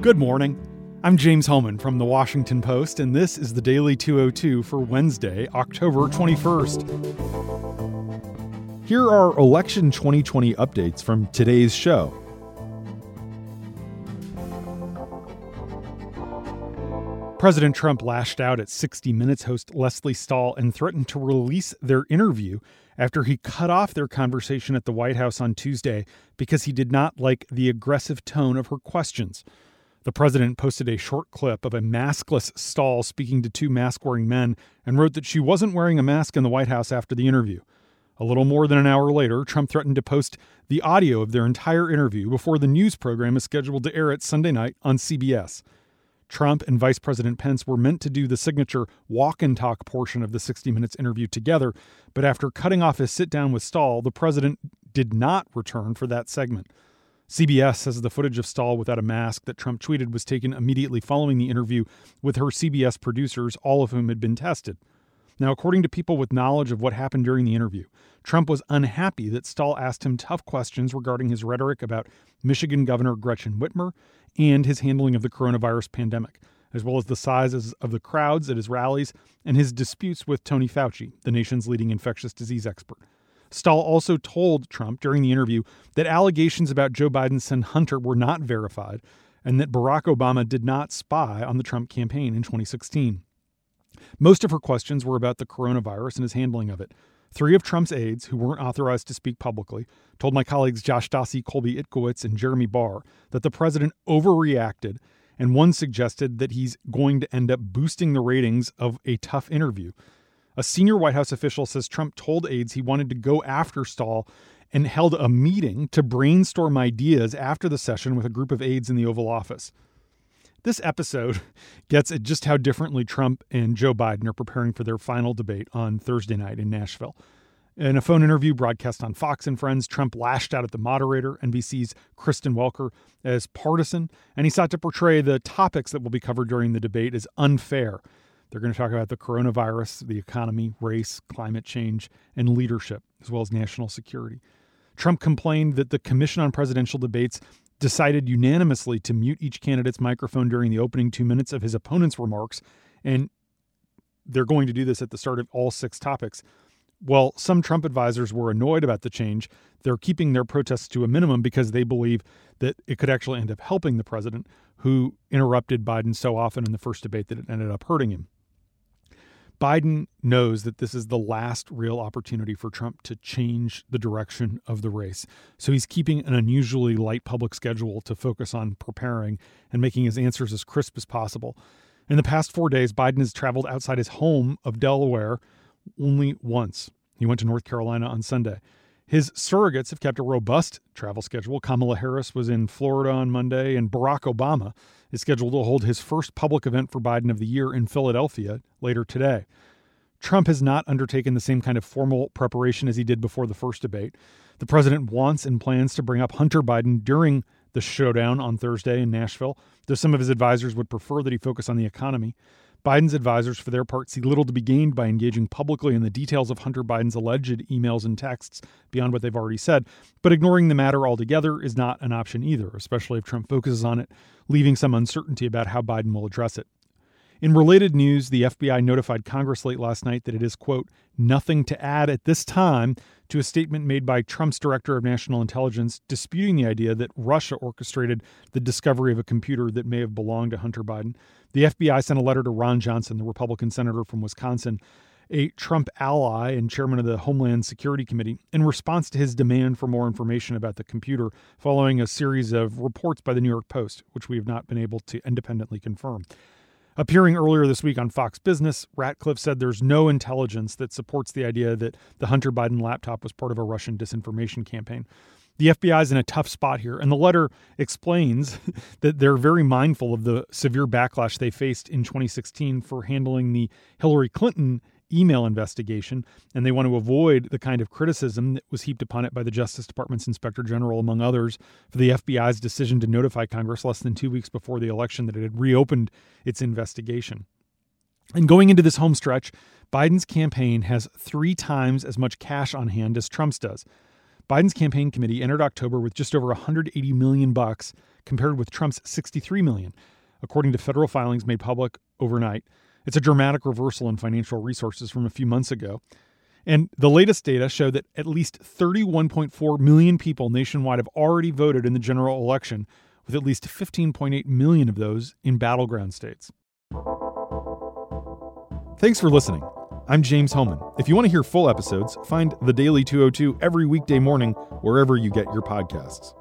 Good morning. I'm James Hohmann from the Washington Post, and this is the Daily 202 for Wednesday, October 21st. Here are election 2020 updates from today's show. President Trump lashed out at 60 Minutes host Lesley Stahl and threatened to release their interview after he cut off their conversation at the White House on Tuesday because he did not like the aggressive tone of her questions. The president posted a short clip of a maskless Stahl speaking to two mask wearing men and wrote that she wasn't wearing a mask in the White House after the interview. A little more than an hour later, Trump threatened to post the audio of their entire interview before the news program is scheduled to air it Sunday night on CBS. Trump and Vice President Pence were meant to do the signature walk and talk portion of the 60 Minutes interview together, but after cutting off his sit down with Stahl, the president did not return for that segment. CBS says the footage of Stahl without a mask that Trump tweeted was taken immediately following the interview with her CBS producers, all of whom had been tested. Now, according to people with knowledge of what happened during the interview, Trump was unhappy that Stahl asked him tough questions regarding his rhetoric about Michigan Governor Gretchen Whitmer and his handling of the coronavirus pandemic, as well as the sizes of the crowds at his rallies and his disputes with Tony Fauci, the nation's leading infectious disease expert. Stahl also told Trump during the interview that allegations about Joe Biden's son Hunter were not verified and that Barack Obama did not spy on the Trump campaign in 2016. Most of her questions were about the coronavirus and his handling of it. Three of Trump's aides, who weren't authorized to speak publicly, told my colleagues Josh Dawsey, Colby Itkowitz, and Jeremy Barr that the president overreacted, and one suggested that he's going to end up boosting the ratings of a tough interview. A senior White House official says Trump told aides he wanted to go after Stahl and held a meeting to brainstorm ideas after the session with a group of aides in the Oval Office. This episode gets at just how differently Trump and Joe Biden are preparing for their final debate on Thursday night in Nashville. In a phone interview broadcast on Fox and Friends, Trump lashed out at the moderator, NBC's Kristen Welker, as partisan, and he sought to portray the topics that will be covered during the debate as unfair they're going to talk about the coronavirus, the economy, race, climate change, and leadership, as well as national security. Trump complained that the Commission on Presidential Debates decided unanimously to mute each candidate's microphone during the opening two minutes of his opponent's remarks, and they're going to do this at the start of all six topics. Well, some Trump advisors were annoyed about the change. They're keeping their protests to a minimum because they believe that it could actually end up helping the president, who interrupted Biden so often in the first debate that it ended up hurting him. Biden knows that this is the last real opportunity for Trump to change the direction of the race. So he's keeping an unusually light public schedule to focus on preparing and making his answers as crisp as possible. In the past four days, Biden has traveled outside his home of Delaware only once. He went to North Carolina on Sunday. His surrogates have kept a robust travel schedule. Kamala Harris was in Florida on Monday, and Barack Obama is scheduled to hold his first public event for Biden of the year in Philadelphia later today. Trump has not undertaken the same kind of formal preparation as he did before the first debate. The president wants and plans to bring up Hunter Biden during the showdown on Thursday in Nashville, though some of his advisors would prefer that he focus on the economy. Biden's advisors, for their part, see little to be gained by engaging publicly in the details of Hunter Biden's alleged emails and texts beyond what they've already said. But ignoring the matter altogether is not an option either, especially if Trump focuses on it, leaving some uncertainty about how Biden will address it. In related news, the FBI notified Congress late last night that it is, quote, nothing to add at this time to a statement made by Trump's director of national intelligence disputing the idea that Russia orchestrated the discovery of a computer that may have belonged to Hunter Biden. The FBI sent a letter to Ron Johnson, the Republican senator from Wisconsin, a Trump ally and chairman of the Homeland Security Committee, in response to his demand for more information about the computer following a series of reports by the New York Post, which we have not been able to independently confirm. Appearing earlier this week on Fox Business, Ratcliffe said there's no intelligence that supports the idea that the Hunter Biden laptop was part of a Russian disinformation campaign. The FBI is in a tough spot here, and the letter explains that they're very mindful of the severe backlash they faced in 2016 for handling the Hillary Clinton email investigation, and they want to avoid the kind of criticism that was heaped upon it by the Justice Department's Inspector General, among others, for the FBI's decision to notify Congress less than two weeks before the election that it had reopened its investigation. And going into this home stretch, Biden's campaign has three times as much cash on hand as Trump's does. Biden's campaign committee entered October with just over 180 million bucks compared with Trump's 63 million, according to federal filings made public overnight. It's a dramatic reversal in financial resources from a few months ago. And the latest data show that at least 31.4 million people nationwide have already voted in the general election, with at least 15.8 million of those in battleground states. Thanks for listening. I'm James Hohmann. If you want to hear full episodes, find The Daily 202 every weekday morning wherever you get your podcasts.